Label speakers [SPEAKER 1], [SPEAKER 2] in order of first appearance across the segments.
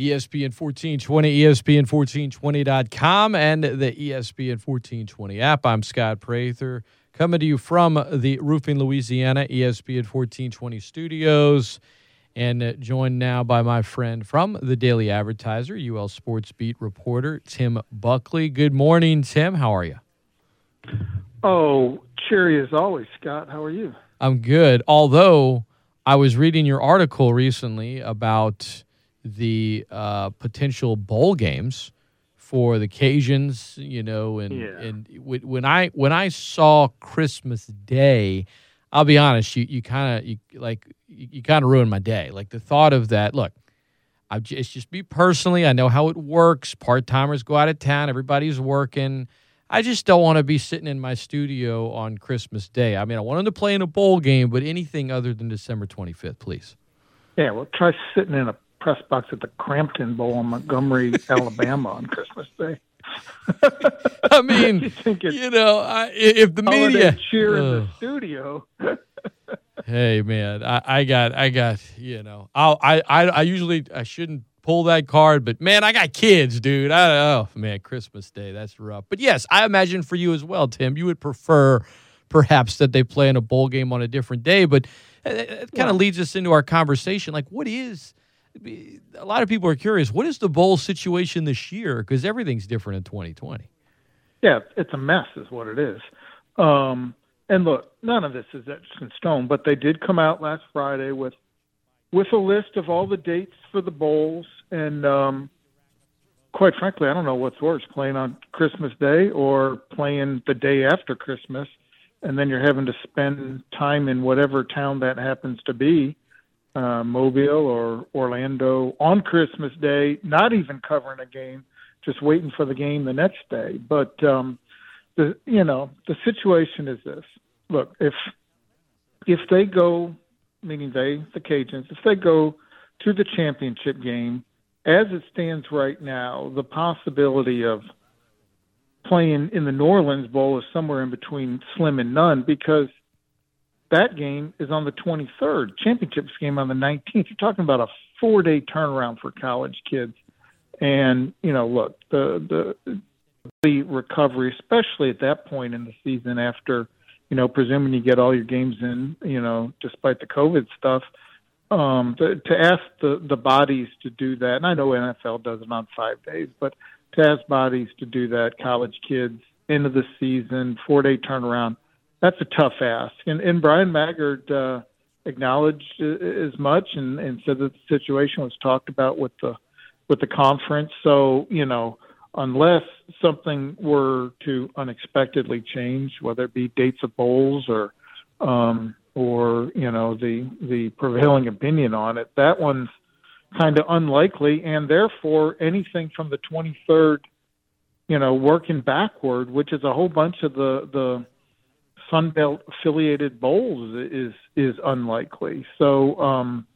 [SPEAKER 1] ESPN 1420, ESPN1420.com, and the ESPN 1420 app. I'm Scott Prather, coming to you from the Roofing Louisiana ESPN 1420 studios, and joined now by my friend from the Daily Advertiser, UL Sports Beat reporter, Tim Buckley. Good morning, Tim. How are you?
[SPEAKER 2] Oh, cheery as always, Scott. How are you?
[SPEAKER 1] I'm good. Although I was reading your article recently about the uh, potential bowl games for the Cajuns, you know, and
[SPEAKER 2] Yeah.
[SPEAKER 1] and when I when I saw Christmas Day, I'll be honest, you you kind of you like you, you kind of ruined my day. Like the thought of that. Look, I j- it's just me personally. I know how it works. Part timers go out of town. Everybody's working. I just don't want to be sitting in my studio on Christmas Day. I mean, I want them to play in a bowl game, but anything other than December 25th, please.
[SPEAKER 2] Yeah, well, try sitting in a press box at the Crampton Bowl in Montgomery, Alabama on Christmas Day.
[SPEAKER 1] I mean,
[SPEAKER 2] you
[SPEAKER 1] you know, I, if the media
[SPEAKER 2] cheer in the studio?
[SPEAKER 1] hey man, I, I got, I got, you know, I'll, I, I, I usually I shouldn't pull that card, but man, I got kids, dude. I oh man, Christmas Day, that's rough. But yes, I imagine for you as well, Tim, you would prefer perhaps that they play in a bowl game on a different day. But uh, it, it kind of
[SPEAKER 2] Yeah.
[SPEAKER 1] leads us into our conversation. Like, what is a lot of people are curious. What is the bowl situation this year? Because everything's different in 2020.
[SPEAKER 2] Yeah, it's a mess, is what it is. Um, and look, none of this is in stone, but they did come out last Friday with with a list of all the dates for the bowls, and um, quite frankly, I don't know what's worse: playing on Christmas Day or playing the day after Christmas, and then you're having to spend time in whatever town that happens to be, uh, Mobile or Orlando, on Christmas Day, not even covering a game, just waiting for the game the next day. But um, the you know the situation is this: look, if if they go, meaning they, the Cajuns, if they go to the championship game, as it stands right now, the possibility of playing in the New Orleans Bowl is somewhere in between slim and none because that game is on the 23rd, championships game on the 19th. You're talking about a four day turnaround for college kids. And, you know, look, the, the, the recovery, especially at that point in the season after, you know, presuming you get all your games in, you know, despite the COVID stuff, um, to, to ask the, the bodies to do that, and I know NFL does it on five days, but to ask bodies to do that, college kids, end of the season, four day turnaround, that's a tough ask. And, and Bryan Maggard uh, acknowledged as much and, and said that the situation was talked about with the with the conference. So you know, unless something were to unexpectedly change, whether it be dates of bowls or um, or you know the the prevailing opinion on it, that one's kind of unlikely, and therefore anything from the 23rd, you know, working backward, which is a whole bunch of the the Sun Belt affiliated bowls, is is unlikely. So. um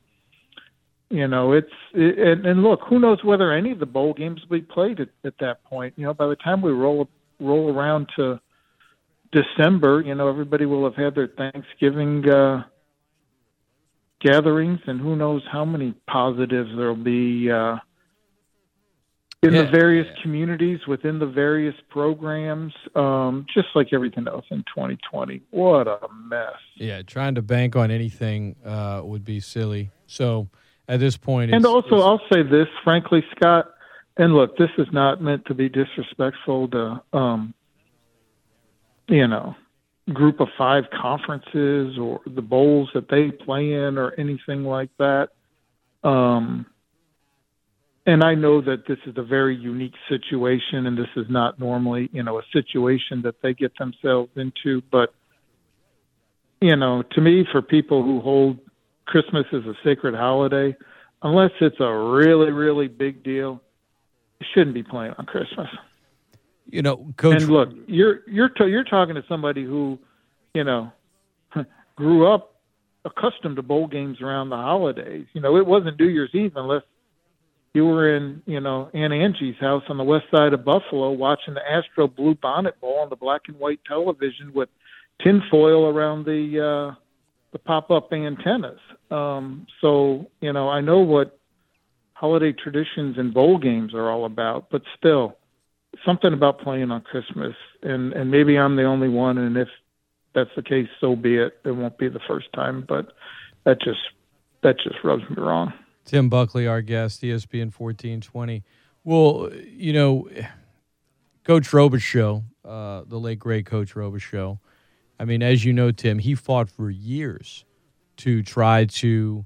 [SPEAKER 2] you know, it's it, and, and look, who knows whether any of the bowl games will be played at, at that point. You know, by the time we roll roll around to December, you know, everybody will have had their Thanksgiving uh, gatherings, and who knows how many positives there'll be uh, in
[SPEAKER 1] Yeah.
[SPEAKER 2] the various communities within the various programs. Um, just like everything else in 2020, what a mess.
[SPEAKER 1] Yeah, trying to bank on anything uh, would be silly. So at this point,
[SPEAKER 2] And also, I'll say this, frankly, Scott. And look, this is not meant to be disrespectful to, um, you know, group of five conferences or the bowls that they play in or anything like that. Um, and I know that this is a very unique situation, and this is not normally, you know, a situation that they get themselves into. But, you know, to me, for people who hold Christmas as a sacred holiday, unless it's a really, really big deal, you shouldn't be playing on Christmas.
[SPEAKER 1] you know, coach.
[SPEAKER 2] And look, you're you're t- you're talking to somebody who, you know, grew up accustomed to bowl games around the holidays. You know, it wasn't New Year's Eve unless you were in, you know, Aunt Angie's house on the west side of Buffalo watching the Astro Blue Bonnet Bowl on the black and white television with tinfoil around the uh, the pop up antennas. Um, so you know, I know what holiday traditions and bowl games are all about. But still, something about playing on Christmas, and and maybe I'm the only one, and if that's the case, so be it. It won't be the first time, but that just that just rubs me wrong.
[SPEAKER 1] Tim Buckley, our guest, ESPN fourteen twenty. Well, you know, Coach Robichaux, uh, the late great Coach Robichaux. I mean, as you know, Tim, he fought for years to try to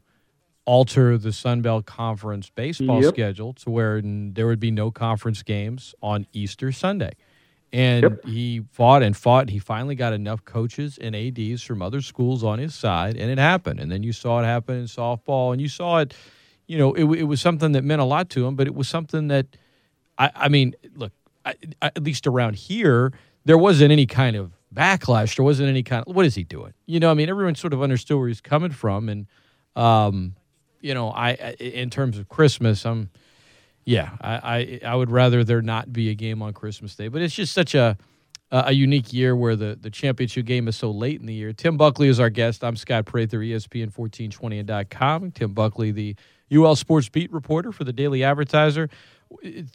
[SPEAKER 1] alter the Sun Belt Conference baseball
[SPEAKER 2] Yep.
[SPEAKER 1] schedule to where there would be no conference games on Easter Sunday. And
[SPEAKER 2] Yep.
[SPEAKER 1] he fought and fought. He finally got enough coaches and ADs from other schools on his side, and it happened. And then you saw it happen in softball, and you saw it. You know, it, it was something that meant a lot to him, but it was something that, I, I mean, look, I, at least around here, there wasn't any kind of backlash. There wasn't any kind of what is he doing? You know, I mean, everyone sort of understood where he's coming from, and um, you know, I in terms of Christmas, I'm yeah, I, I I would rather there not be a game on Christmas Day, but it's just such a a unique year where the the championship game is so late in the year. Tim Buckley is our guest. I'm Scott Prather, ESPN 1420.com. Tim Buckley, the UL Sports beat reporter for the Daily Advertiser.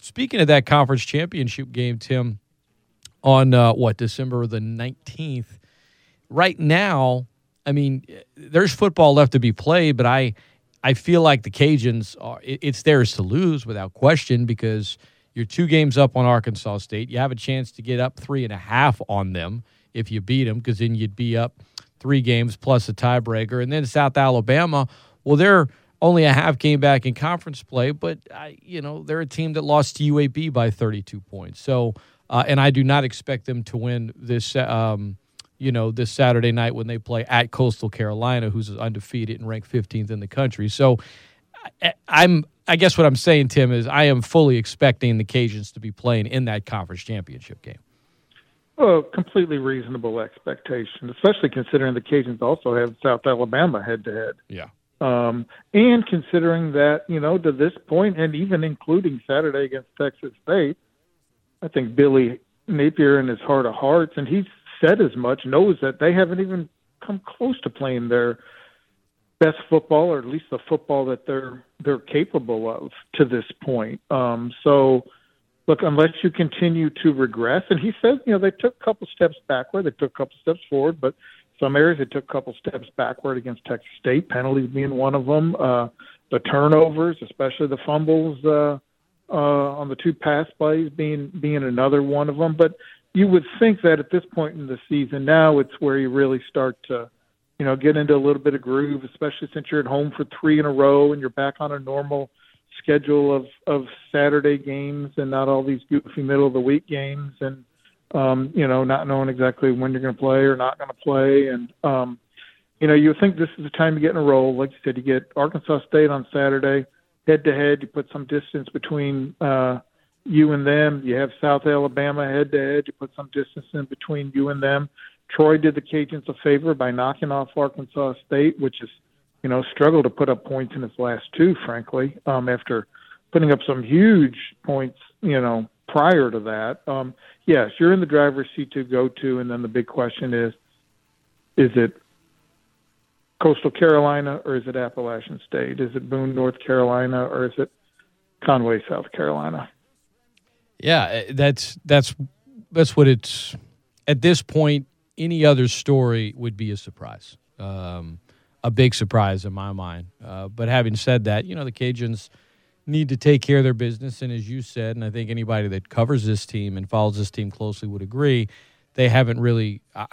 [SPEAKER 1] Speaking of that conference championship game, Tim, on uh, what December the 19th. Right now, I mean, there's football left to be played, but I I feel like the Cajuns are it- it's theirs to lose without question because you're two games up on Arkansas State. You have a chance to get up three and a half on them if you beat them, because then you'd be up three games plus a tiebreaker. And then South Alabama, well, they're only a half game back in conference play, but I, you know they're a team that lost to UAB by 32 points. So, uh, and I do not expect them to win this. Um, you know, this Saturday night when they play at Coastal Carolina, who's undefeated and ranked 15th in the country. So, I, I'm. I guess what I'm saying, Tim, is I am fully expecting the Cajuns to be playing in that conference championship game.
[SPEAKER 2] Well, completely reasonable expectation, especially considering the Cajuns also have South Alabama head to head.
[SPEAKER 1] Yeah.
[SPEAKER 2] Um, and considering that, you know, to this point, and even including Saturday against Texas State, I think Billy Napier in his heart of hearts, and he's said as much, knows that they haven't even come close to playing their best football, or at least the football that they're they're capable of to this point. Um, so, look, unless you continue to regress, and he says, you know, they took a couple steps backward, they took a couple steps forward, but some areas they took a couple steps backward against Texas State, penalties being one of them, uh, the turnovers, especially the fumbles uh, uh, on the two pass plays being being another one of them. But you would think that at this point in the season, now it's where you really start to, you know, get into a little bit of groove, especially since you're at home for three in a row and you're back on a normal schedule of of Saturday games and not all these goofy middle of the week games and um, you know, not knowing exactly when you're going to play or not going to play. And, um, you know, you think this is the time to get in a roll. Like you said, you get Arkansas State on Saturday, head to head. You put some distance between uh, you and them. You have South Alabama head to head. You put some distance in between you and them. Troy did the Cajuns a favor by knocking off Arkansas State, which is, you know, struggled to put up points in its last two, frankly, um, after putting up some huge points, you know, prior to that. Um, yes, you're in the driver's seat to go to, and then the big question is, is it Coastal Carolina or is it Appalachian State? Is it Boone, North Carolina, or is it Conway, South Carolina?
[SPEAKER 1] Yeah, eh, that's that's that's what it's at this point. Any other story would be a surprise, um, a big surprise in my mind. Uh, but having said that, you know the Cajuns need to take care of their business, and as you said, and I think anybody that covers this team and follows this team closely would agree, they haven't really uh,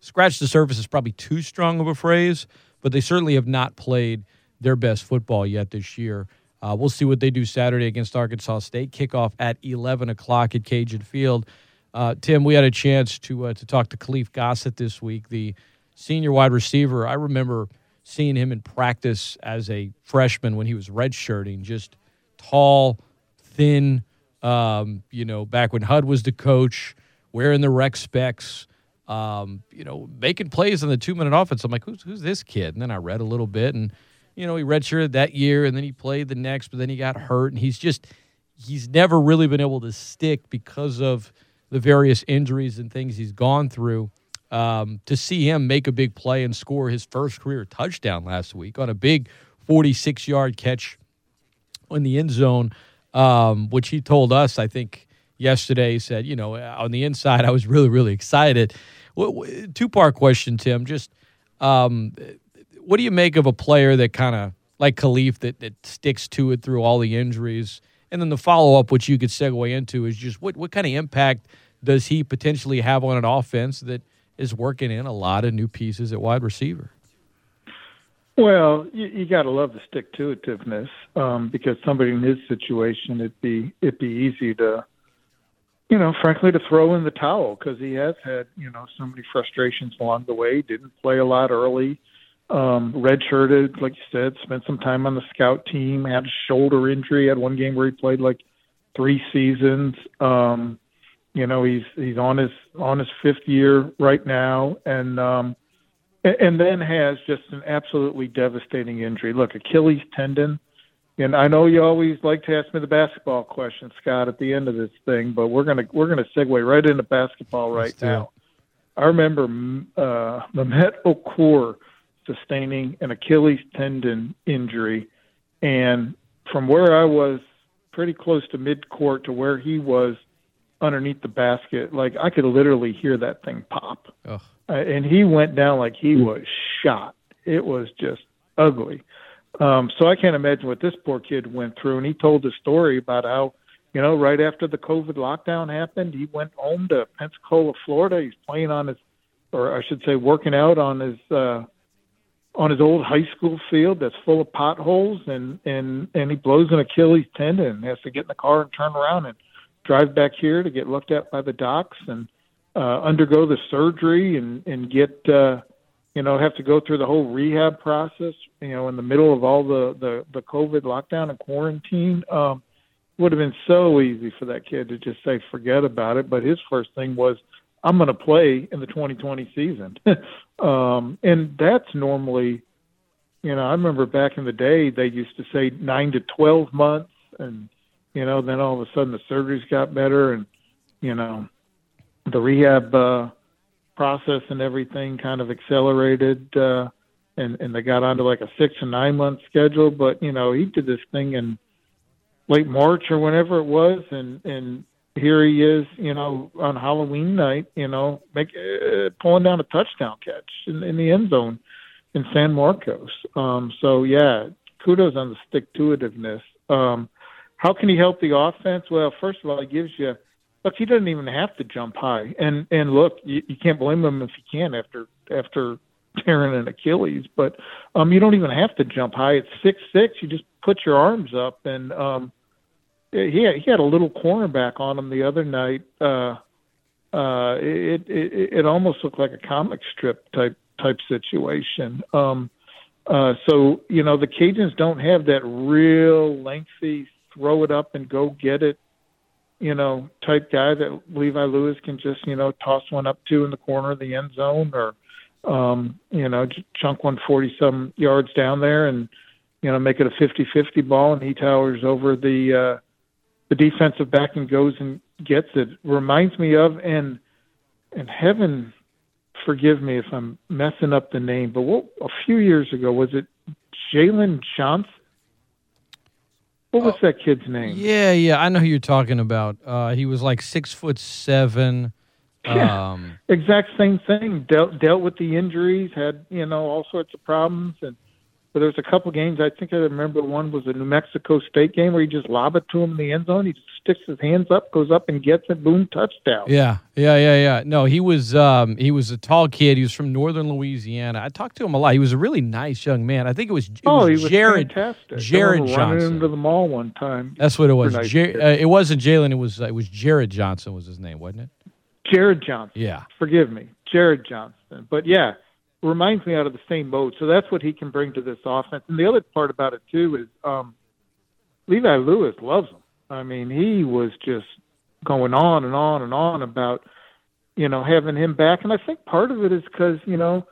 [SPEAKER 1] scratched the surface. Is probably too strong of a phrase, but they certainly have not played their best football yet this year. Uh, we'll see what they do Saturday against Arkansas State. Kickoff at 11 o'clock at Cajun Field. Uh, Tim, we had a chance to uh, to talk to Khalif Gossett this week, the senior wide receiver. I remember seeing him in practice as a freshman when he was redshirting, just tall, thin. Um, you know, back when Hud was the coach, wearing the rec specs. Um, you know, making plays on the two minute offense. I'm like, who's who's this kid? And then I read a little bit, and you know, he redshirted that year, and then he played the next, but then he got hurt, and he's just he's never really been able to stick because of the various injuries and things he's gone through. Um, to see him make a big play and score his first career touchdown last week on a big 46 yard catch in the end zone, um, which he told us, I think yesterday. He said, you know, on the inside, I was really, really excited. Two part question, Tim. Just um, what do you make of a player that kind of like Khalif that, that sticks to it through all the injuries? And then the follow up, which you could segue into, is just what, what kind of impact does he potentially have on an offense that is working in a lot of new pieces at wide receiver?
[SPEAKER 2] Well, you, you got to love the stick to itiveness um, because somebody in his situation, it'd be it'd be easy to, you know, frankly, to throw in the towel because he has had you know so many frustrations along the way. Didn't play a lot early, um, redshirted, like you said, spent some time on the scout team. Had a shoulder injury. Had one game where he played like three seasons. Um, you know, he's he's on his on his fifth year right now, and um, and then has just an absolutely devastating injury. Look, Achilles tendon. And I know you always like to ask me the basketball question, Scott, at the end of this thing, but we're gonna we're gonna segue right into basketball right now. I remember uh, Mehmet Okur sustaining an Achilles tendon injury, and from where I was, pretty close to mid court to where he was underneath the basket, like I could literally hear that thing pop. Ugh uh, and he went down like he was shot. It was just ugly. Um, so I can't imagine what this poor kid went through. And he told a story about how, you know, right after the COVID lockdown happened, he went home to Pensacola, Florida. He's playing on his, or I should say, working out on his uh, on his old high school field that's full of potholes, and and and he blows an Achilles tendon and has to get in the car and turn around and drive back here to get looked at by the docs and uh, undergo the surgery and and get uh, you know have to go through the whole rehab process. You know, in the middle of all the the, the COVID lockdown and quarantine, um, would have been so easy for that kid to just say forget about it. But his first thing was, I'm going to play in the 2020 season, um, and that's normally. You know, I remember back in the day they used to say nine to twelve months, and you know, then all of a sudden the surgeries got better, and you know, the rehab uh, process and everything kind of accelerated, uh, and and they got onto like a six and nine month schedule. But you know, he did this thing in late March or whenever it was, and and here he is, you know, on Halloween night, you know, make uh, pulling down a touchdown catch in, in the end zone in San Marcos. Um, so yeah, kudos on the stick to itiveness. Um, how can he help the offense? Well, first of all, he gives you look, he doesn't even have to jump high. And and look, you, you can't blame him if he can after after tearing an Achilles. But um, you don't even have to jump high. It's six six. You just put your arms up, and um, he had, he had a little cornerback on him the other night. Uh, uh, it, it it almost looked like a comic strip type type situation. Um, uh, so you know the Cajuns don't have that real lengthy throw it up and go get it you know, type guy that Levi Lewis can just, you know, toss one up to in the corner of the end zone or, um, you know, chunk one forty some yards down there and, you know, make it a 50-50 ball and he towers over the, uh, the defensive back and goes and gets it. Reminds me of, and, and heaven forgive me if I'm messing up the name, but what, a few years ago, was it Jalen Johnson? What was oh, that kid's name?
[SPEAKER 1] Yeah, yeah, I know who you're talking about. Uh, he was like six foot seven.
[SPEAKER 2] Yeah, um, exact same thing. Dealt dealt with the injuries, had you know all sorts of problems, and but there was a couple games. I think I remember one was a New Mexico State game where he just lob it to him in the end zone. He just sticks his hands up, goes up and gets it. Boom, touchdown.
[SPEAKER 1] Yeah, yeah, yeah, yeah. No, he was um, he was a tall kid. He was from northern Louisiana. I talked to him a lot. He was a really nice young man. I think it was. It
[SPEAKER 2] oh,
[SPEAKER 1] was
[SPEAKER 2] he was
[SPEAKER 1] Jared,
[SPEAKER 2] fantastic.
[SPEAKER 1] Jared
[SPEAKER 2] Johnson.
[SPEAKER 1] Running
[SPEAKER 2] into the mall one time.
[SPEAKER 1] That's what it was. Nice Jer- uh, it wasn't Jalen. It was uh, it was Jared Johnson was his name, wasn't it?
[SPEAKER 2] Jared Johnson.
[SPEAKER 1] Yeah.
[SPEAKER 2] Forgive me, Jared Johnson. But yeah reminds me out of the same mode. So that's what he can bring to this offense. And the other part about it too is um, Levi Lewis loves him. I mean, he was just going on and on and on about you know having him back, and I think part of it is because you know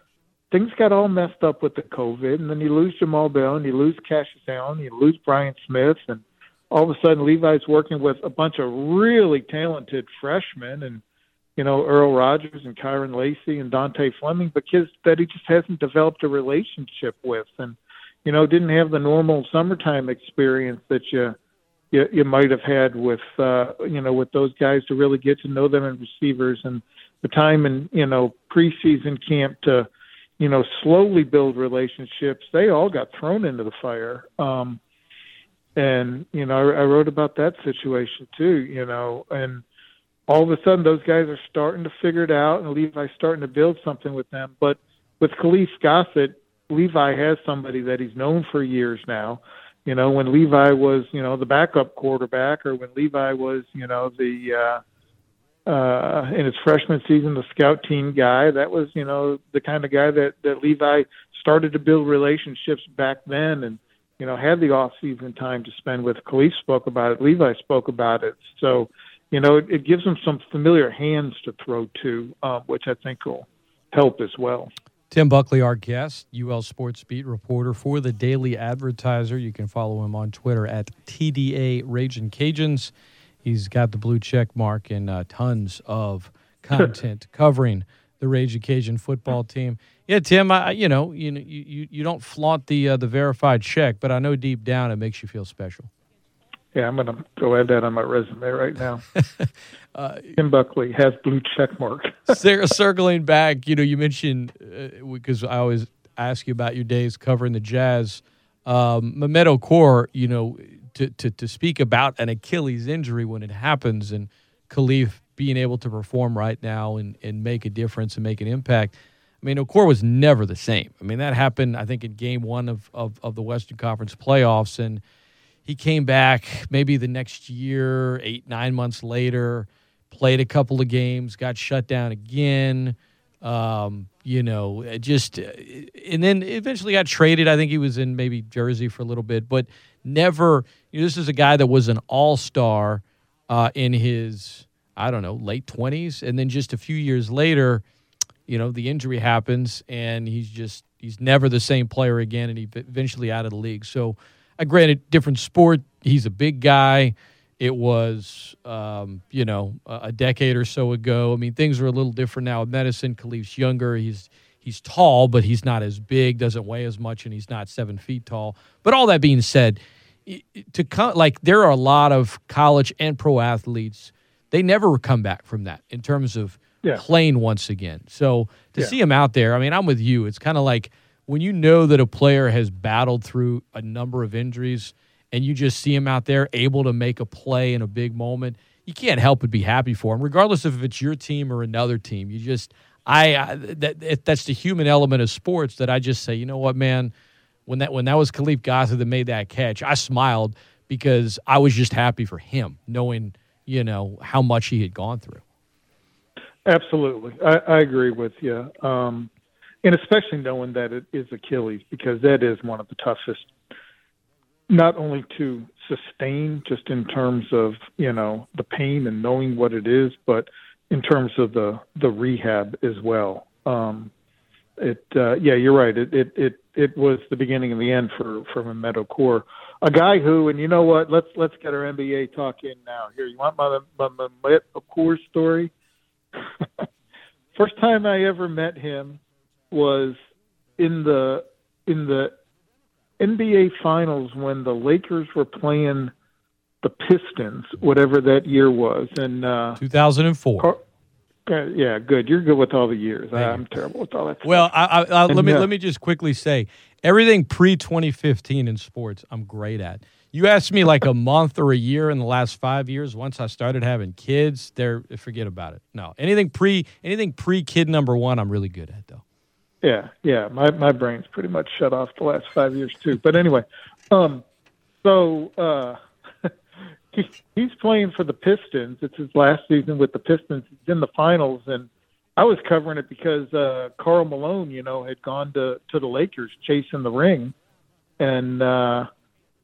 [SPEAKER 2] things got all messed up with the COVID, and then you lose Jamal Bell, and you lose Cassius Allen, you lose Brian Smith, and all of a sudden Levi's working with a bunch of really talented freshmen and you know, Earl Rogers and Kyren Lacy and Dontae Fleming, but kids that he just hasn't developed a relationship with. And, you know, didn't have the normal summertime experience that you you, you might have had with uh, you know with those guys to really get to know them and receivers and the time in you know preseason camp to you know slowly build relationships. They all got thrown into the fire. Um, and you know, I, I wrote about that situation too. You know, and all of a sudden those guys are starting to figure it out, and Levi's starting to build something with them. But with Khalif Gossett, Levi has somebody that he's known for years now. You know, when Levi was, you know, the backup quarterback, or when Levi was, you know, the uh, uh, in his freshman season, the scout team guy. That was, you know, the kind of guy that that Levi started to build relationships back then, and you know, had the off season time to spend with. Khalif spoke about it. Levi spoke about it. So, you know, it, it gives them some familiar hands to throw to, uh, which I think will help as well.
[SPEAKER 1] Tim Buckley, our guest, UL Sports Beat reporter for the Daily Advertiser. You can follow him on Twitter at TDA Ragin' Cajuns. He's got the blue check mark and uh, tons of content covering the Ragin' Cajun football team. Yeah, Tim, I, you know, you you you don't flaunt the uh, the verified check, but I know deep down it makes you feel special.
[SPEAKER 2] Yeah, I'm going to go add that on my resume right now. uh, Tim Buckley has blue check mark.
[SPEAKER 1] circling back, you know, you mentioned because uh, I always ask you about your days covering the Jazz. Um, Mehmet Okur, you know, to, to to speak about an Achilles injury when it happens, and Khalif being able to perform right now and and make a difference and make an impact. I mean, Okur was never the same. I mean, that happened, I think, in game one of, of, of the Western Conference playoffs. And he came back maybe the next year, eight, nine months later, played a couple of games, got shut down again. Um, you know, just, and then eventually got traded. I think he was in maybe Jersey for a little bit, but never, you know, this is a guy that was an all star uh, in his, I don't know, late 20s. And then just a few years later, you know, the injury happens and he's just, he's never the same player again. And he eventually out of the league. So, uh, granted, different sport. He's a big guy. It was, um, you know, a decade or so ago. I mean, things are a little different now. With medicine, Khalif's younger. He's he's tall, but he's not as big. Doesn't weigh as much, and he's not seven feet tall. But all that being said, to come like there are a lot of college and pro athletes. They never come back from that in terms of yeah. playing once again. So to yeah. see him out there, I mean, I'm with you. It's kind of like when you know that a player has battled through a number of injuries and you just see him out there able to make a play in a big moment, you can't help but be happy for him, regardless of if it's your team or another team. You just, I, I that that's the human element of sports that I just say, you know what, man, when that when that was Khalif Gossett that made that catch, I smiled because I was just happy for him, knowing you know how much he had gone through.
[SPEAKER 2] Absolutely, I, I agree with you. Um, and especially knowing that it is Achilles because that is one of the toughest, not only to sustain just in terms of you know the pain and knowing what it is, but in terms of the the rehab as well. Um, it uh, yeah, you're right. It it it it was the beginning and the end for for Mehmet Okur, a guy who and you know what? Let's let's get our NBA talk in now. Here, you want my my Mehmet Okur story? First time I ever met him, was in the in the NBA Finals when the Lakers were playing the Pistons, whatever that year was, and uh,
[SPEAKER 1] 2004. Car-
[SPEAKER 2] yeah, good. You're good with all the years. I'm terrible with all that. Stuff.
[SPEAKER 1] Well, I, I, I, let me uh, let me just quickly say everything pre 2015 in sports, I'm great at. You asked me like a month or a year in the last five years. Once I started having kids, there forget about it. No, anything pre anything pre kid number one, I'm really good at though.
[SPEAKER 2] Yeah, yeah. My my brain's pretty much shut off the last five years too. But anyway, um, so uh, he, he's playing for the Pistons. It's his last season with the Pistons. He's in the finals, and I was covering it because uh, Karl Malone, you know, had gone to to the Lakers chasing the ring, and uh,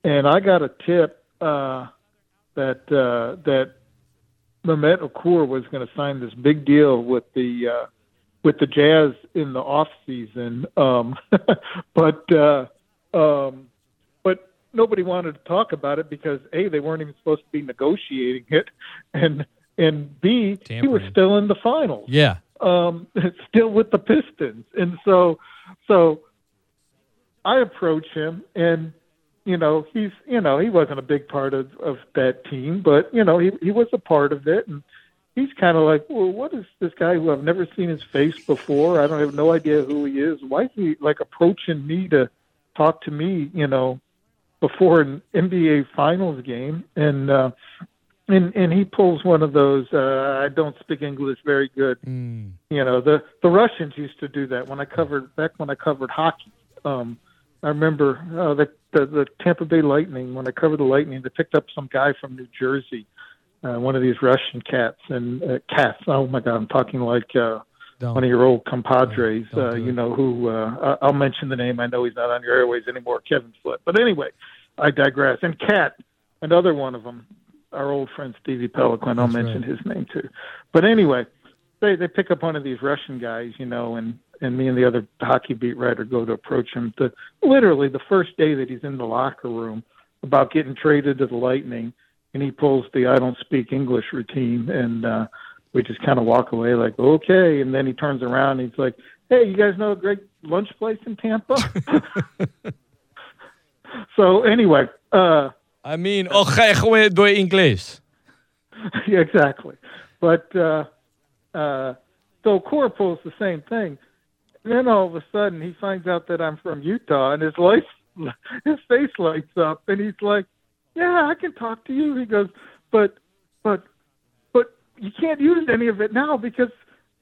[SPEAKER 2] and I got a tip uh, that uh, that Mehmet Okur was going to sign this big deal with the uh, with the Jazz in the off season, um, but uh, um, but nobody wanted to talk about it because a they weren't even supposed to be negotiating it, and and b Tampering. he was still in the finals.
[SPEAKER 1] Yeah,
[SPEAKER 2] um, still with the Pistons, and so so I approach him, and you know, he's you know he wasn't a big part of of that team, but you know he he was a part of it, and he's kind of like, well, what is this guy who I've never seen his face before? I don't have no idea who he is. Why is he like approaching me to talk to me? You know, before an NBA Finals game, and uh, and and he pulls one of those. Uh, I don't speak English very good.
[SPEAKER 1] Mm.
[SPEAKER 2] You know, the the Russians used to do that when I covered back when I covered hockey. Um, I remember uh, the, the the Tampa Bay Lightning when I covered the Lightning. They picked up some guy from New Jersey, uh, one of these Russian cats and uh, cats. Oh my God, I'm talking like uh,
[SPEAKER 1] Don't.
[SPEAKER 2] one of your old compadres.
[SPEAKER 1] Don't
[SPEAKER 2] Uh, you know who? Uh, I'll mention the name. I know he's not on your airways anymore, Kevin Foot. But anyway, I digress. And Cat, another one of them, our old friend Stevie Pelican. I'll
[SPEAKER 1] That's
[SPEAKER 2] mention his name too. But anyway, they they pick up one of these Russian guys, you know, and and me and the other hockey beat writer go to approach him. The literally the first day that he's in the locker room about getting traded to the Lightning, and he pulls the I don't speak English routine, and uh, we just kind of walk away like okay, and then he turns around and he's like, hey, you guys know a great lunch place in Tampa? so anyway, uh,
[SPEAKER 1] I mean, oh, gewoon door Engels?
[SPEAKER 2] yeah, exactly. But uh, uh, so Core pulls the same thing. And then all of a sudden, he finds out that I'm from Utah, and his life, his face lights up, and he's like, "Yeah, I can talk to you." He goes, "But, but, but you can't use any of it now because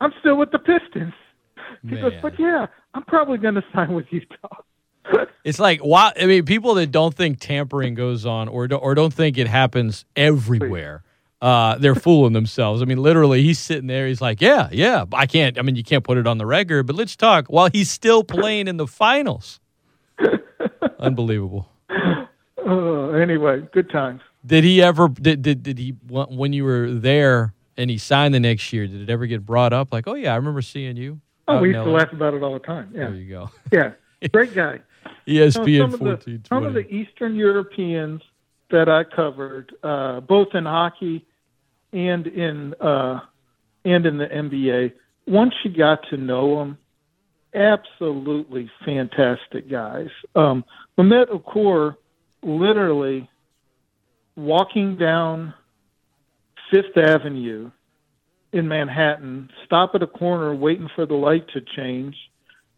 [SPEAKER 2] I'm still with the Pistons." He goes, "But yeah, I'm probably going to sign with Utah."
[SPEAKER 1] It's like wow. I mean, people that don't think tampering goes on or don't, or don't think it happens everywhere, uh, they're fooling themselves. I mean, literally, he's sitting there. He's like, "Yeah, yeah, I can't. I mean, you can't put it on the record, but let's talk." While he's still playing in the finals, unbelievable.
[SPEAKER 2] Uh, anyway, good times.
[SPEAKER 1] Did he ever? Did, did did he when you were there and he signed the next year? Did it ever get brought up? Like, oh yeah, I remember seeing you.
[SPEAKER 2] Oh, we used to
[SPEAKER 1] LA."
[SPEAKER 2] laugh about it all the time. Yeah,
[SPEAKER 1] There you go.
[SPEAKER 2] yeah, great guy.
[SPEAKER 1] ESPN
[SPEAKER 2] some, of the, some of the Eastern Europeans that I covered, uh, both in hockey and in uh, and in the NBA, once you got to know them, absolutely fantastic guys. Um, Mehmet Okur, literally walking down Fifth Avenue in Manhattan, stop at a corner waiting for the light to change,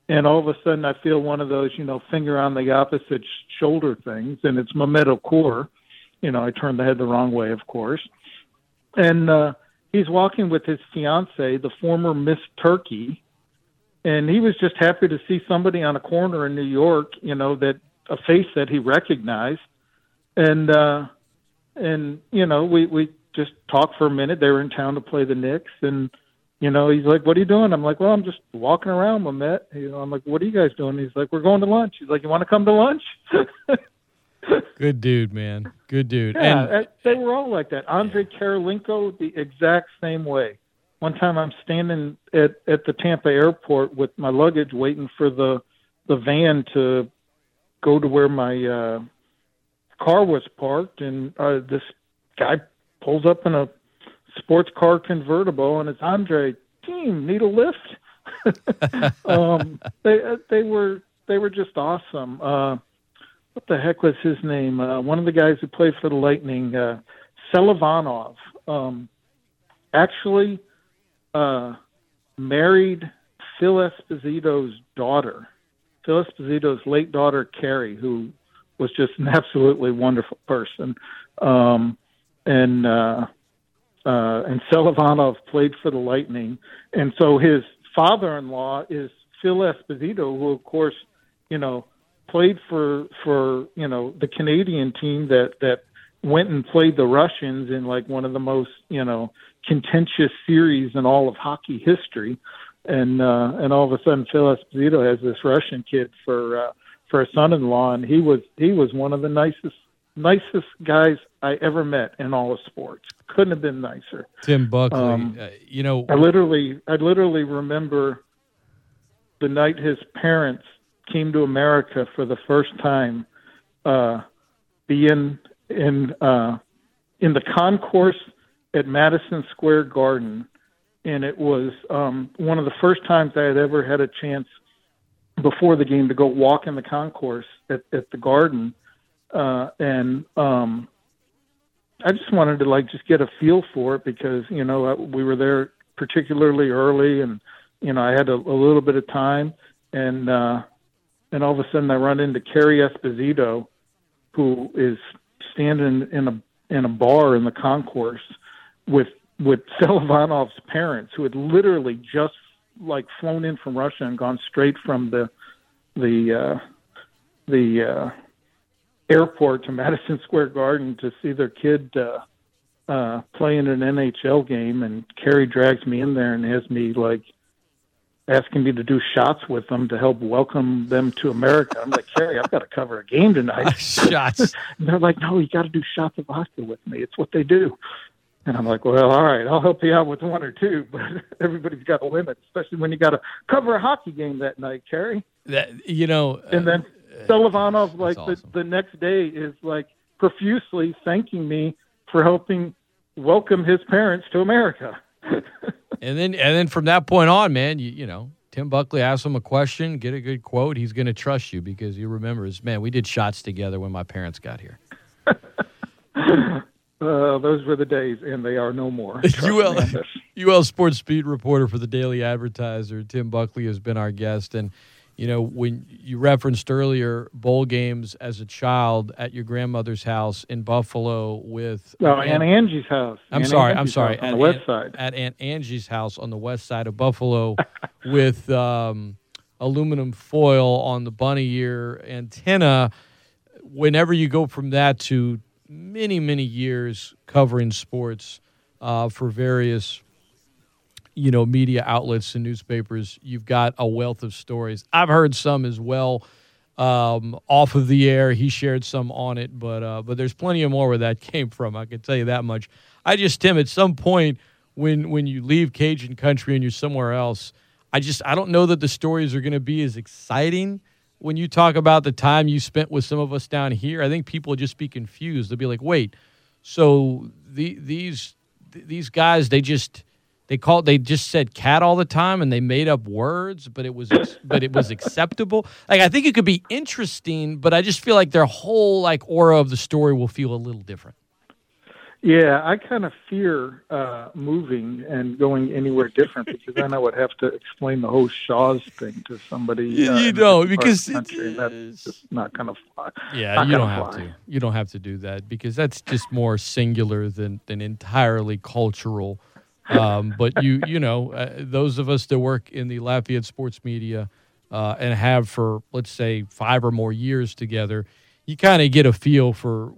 [SPEAKER 2] and all of a sudden I feel one of those, you know, finger on the opposite shoulder things, and it's Mehmet Okur. You know, I turned the head the wrong way, of course, and uh, he's walking with his fiancee, the former Miss Turkey, and he was just happy to see somebody on a corner in New York, you know, that a face that he recognized, and uh, and you know, we we just talked for a minute. They were in town to play the Knicks, and you know, he's like, "What are you doing?" I'm like, "Well, I'm just walking around, Mehmet." You know, I'm like, "What are you guys doing?" He's like, "We're going to lunch." He's like, "You want to come to lunch?"
[SPEAKER 1] Good dude, man. Good dude.
[SPEAKER 2] yeah,
[SPEAKER 1] and
[SPEAKER 2] they were all like that. Andre Kirilenko, the exact same way. One time, I'm standing at at the Tampa airport with my luggage, waiting for the the van to go to where my uh, car was parked, and uh, this guy pulls up in a sports car convertible, and it's Andre. Team need a lift. um, they uh, they were they were just awesome. Uh, what the heck was his name? Uh, one of the guys who played for the Lightning, uh, Selivanov, um, actually uh, married Phil Esposito's daughter, Phil Esposito's late daughter Carrie, who was just an absolutely wonderful person. Um, and uh, uh, and Selivanov played for the Lightning, and so his father-in-law is Phil Esposito, who of course, you know, played for for you know the Canadian team that that went and played the Russians in like one of the most you know contentious series in all of hockey history, and uh, and all of a sudden Phil Esposito has this Russian kid for uh, for a son-in-law, and he was he was one of the nicest nicest guys I ever met in all of sports. Couldn't have been nicer.
[SPEAKER 1] Tim Buckley,
[SPEAKER 2] Um,
[SPEAKER 1] uh, you know,
[SPEAKER 2] I literally, I literally remember the night his parents came to America for the first time, uh, being in uh, in the concourse at Madison Square Garden, and it was um, one of the first times I had ever had a chance before the game to go walk in the concourse at, at the Garden, uh, and um, I just wanted to like just get a feel for it because you know we were there particularly early, and you know I had a, a little bit of time, and uh, and all of a sudden I run into Carrie Esposito, who is standing in a in a bar in the concourse with with Selivanov's parents, who had literally just like flown in from Russia and gone straight from the the uh, the uh, airport to Madison Square Garden to see their kid uh, uh, play in an NHL game, and Carrie drags me in there and has me like asking me to do shots with them to help welcome them to America. I'm like, Carrie, I've got to cover a game tonight.
[SPEAKER 1] shots.
[SPEAKER 2] and they're like, No, you got to do shots of vodka with me. It's what they do. And I'm like, well, all right, I'll help you out with one or two, but everybody's got a limit, especially when you got to cover a hockey game that night, Carrie.
[SPEAKER 1] That you know,
[SPEAKER 2] and then uh, Selivanov, like
[SPEAKER 1] awesome.
[SPEAKER 2] the, the next day, is like profusely thanking me for helping welcome his parents to America.
[SPEAKER 1] and then, and then from that point on, man, you you know, Tim Buckley asks him a question, get a good quote, he's going to trust you because he remembers, man, we did shots together when my parents got here.
[SPEAKER 2] Uh, those were the days, and they are no more.
[SPEAKER 1] UL, UL Sports Speed reporter for the Daily Advertiser, Tim Buckley, has been our guest. And, you know, when you referenced earlier bowl games as a child at your grandmother's house in Buffalo with.
[SPEAKER 2] Oh, Aunt, Aunt Angie's house.
[SPEAKER 1] I'm
[SPEAKER 2] Aunt
[SPEAKER 1] sorry,
[SPEAKER 2] Angie's
[SPEAKER 1] I'm sorry.
[SPEAKER 2] On
[SPEAKER 1] at
[SPEAKER 2] the west
[SPEAKER 1] Aunt,
[SPEAKER 2] side.
[SPEAKER 1] At Aunt Angie's house on the west side of Buffalo with um, aluminum foil on the bunny ear antenna. Whenever you go from that to many, many years covering sports uh, for various, you know, media outlets and newspapers. You've got a wealth of stories. I've heard some as well um, off of the air. He shared some on it, but uh, but there's plenty of more where that came from. I can tell you that much. I just, Tim, at some point when when you leave Cajun country and you're somewhere else, I just I don't know that the stories are going to be as exciting when you talk about the time you spent with some of us down here, I think people will just be confused. They'll be like, "Wait, so the, these these guys they just they called they just said cat all the time and they made up words, but it was but it was acceptable." Like I think it could be interesting, but I just feel like their whole like aura of the story will feel a little different.
[SPEAKER 2] Yeah, I kind of fear uh, moving and going anywhere different because then I would have to explain the whole Shaw's thing to somebody.
[SPEAKER 1] Uh,
[SPEAKER 2] you
[SPEAKER 1] don't because
[SPEAKER 2] country, and that's just not going to fly.
[SPEAKER 1] Yeah,
[SPEAKER 2] not
[SPEAKER 1] you don't have to. You don't have to do that because that's just more singular than than entirely cultural. Um, but you you know uh, those of us that work in the Lafayette sports media uh, and have for let's say five or more years together, you kind of get a feel for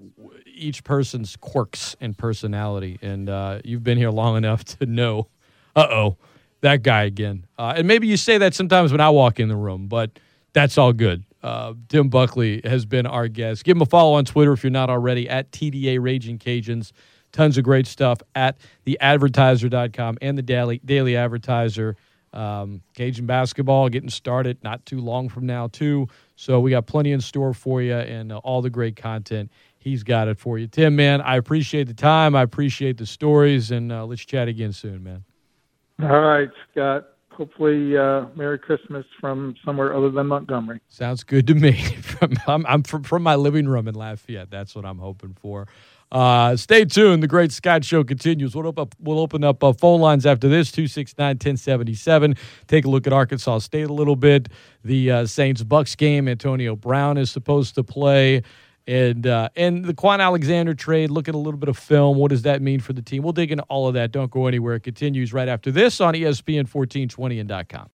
[SPEAKER 1] each person's quirks and personality. And uh, you've been here long enough to know, uh oh, that guy again. Uh, and maybe you say that sometimes when I walk in the room, but that's all good. Uh, Tim Buckley has been our guest. Give him a follow on Twitter if you're not already at TDA Ragin' Cajuns. Tons of great stuff at theadvertiser.com and the Daily, Daily Advertiser. Um, Cajun basketball getting started not too long from now, too. So we got plenty in store for you and uh, all the great content he's got it for you. Tim, man, I appreciate the time. I appreciate the stories, and uh, let's chat again soon, man.
[SPEAKER 2] All right, Scott. Hopefully, uh, Merry Christmas from somewhere other than Montgomery.
[SPEAKER 1] Sounds good to me. from, I'm, I'm from, from my living room in Lafayette. That's what I'm hoping for. Uh, stay tuned. The Great Scott Show continues. We'll open up, we'll open up uh, phone lines after this 269 1077. Take a look at Arkansas State a little bit. The uh, Saints Bucks game. Antonio Brown is supposed to play. And uh, and the Kwon Alexander trade, look at a little bit of film. What does that mean for the team? We'll dig into all of that. Don't go anywhere. It continues right after this on ESPN 1420 and .com.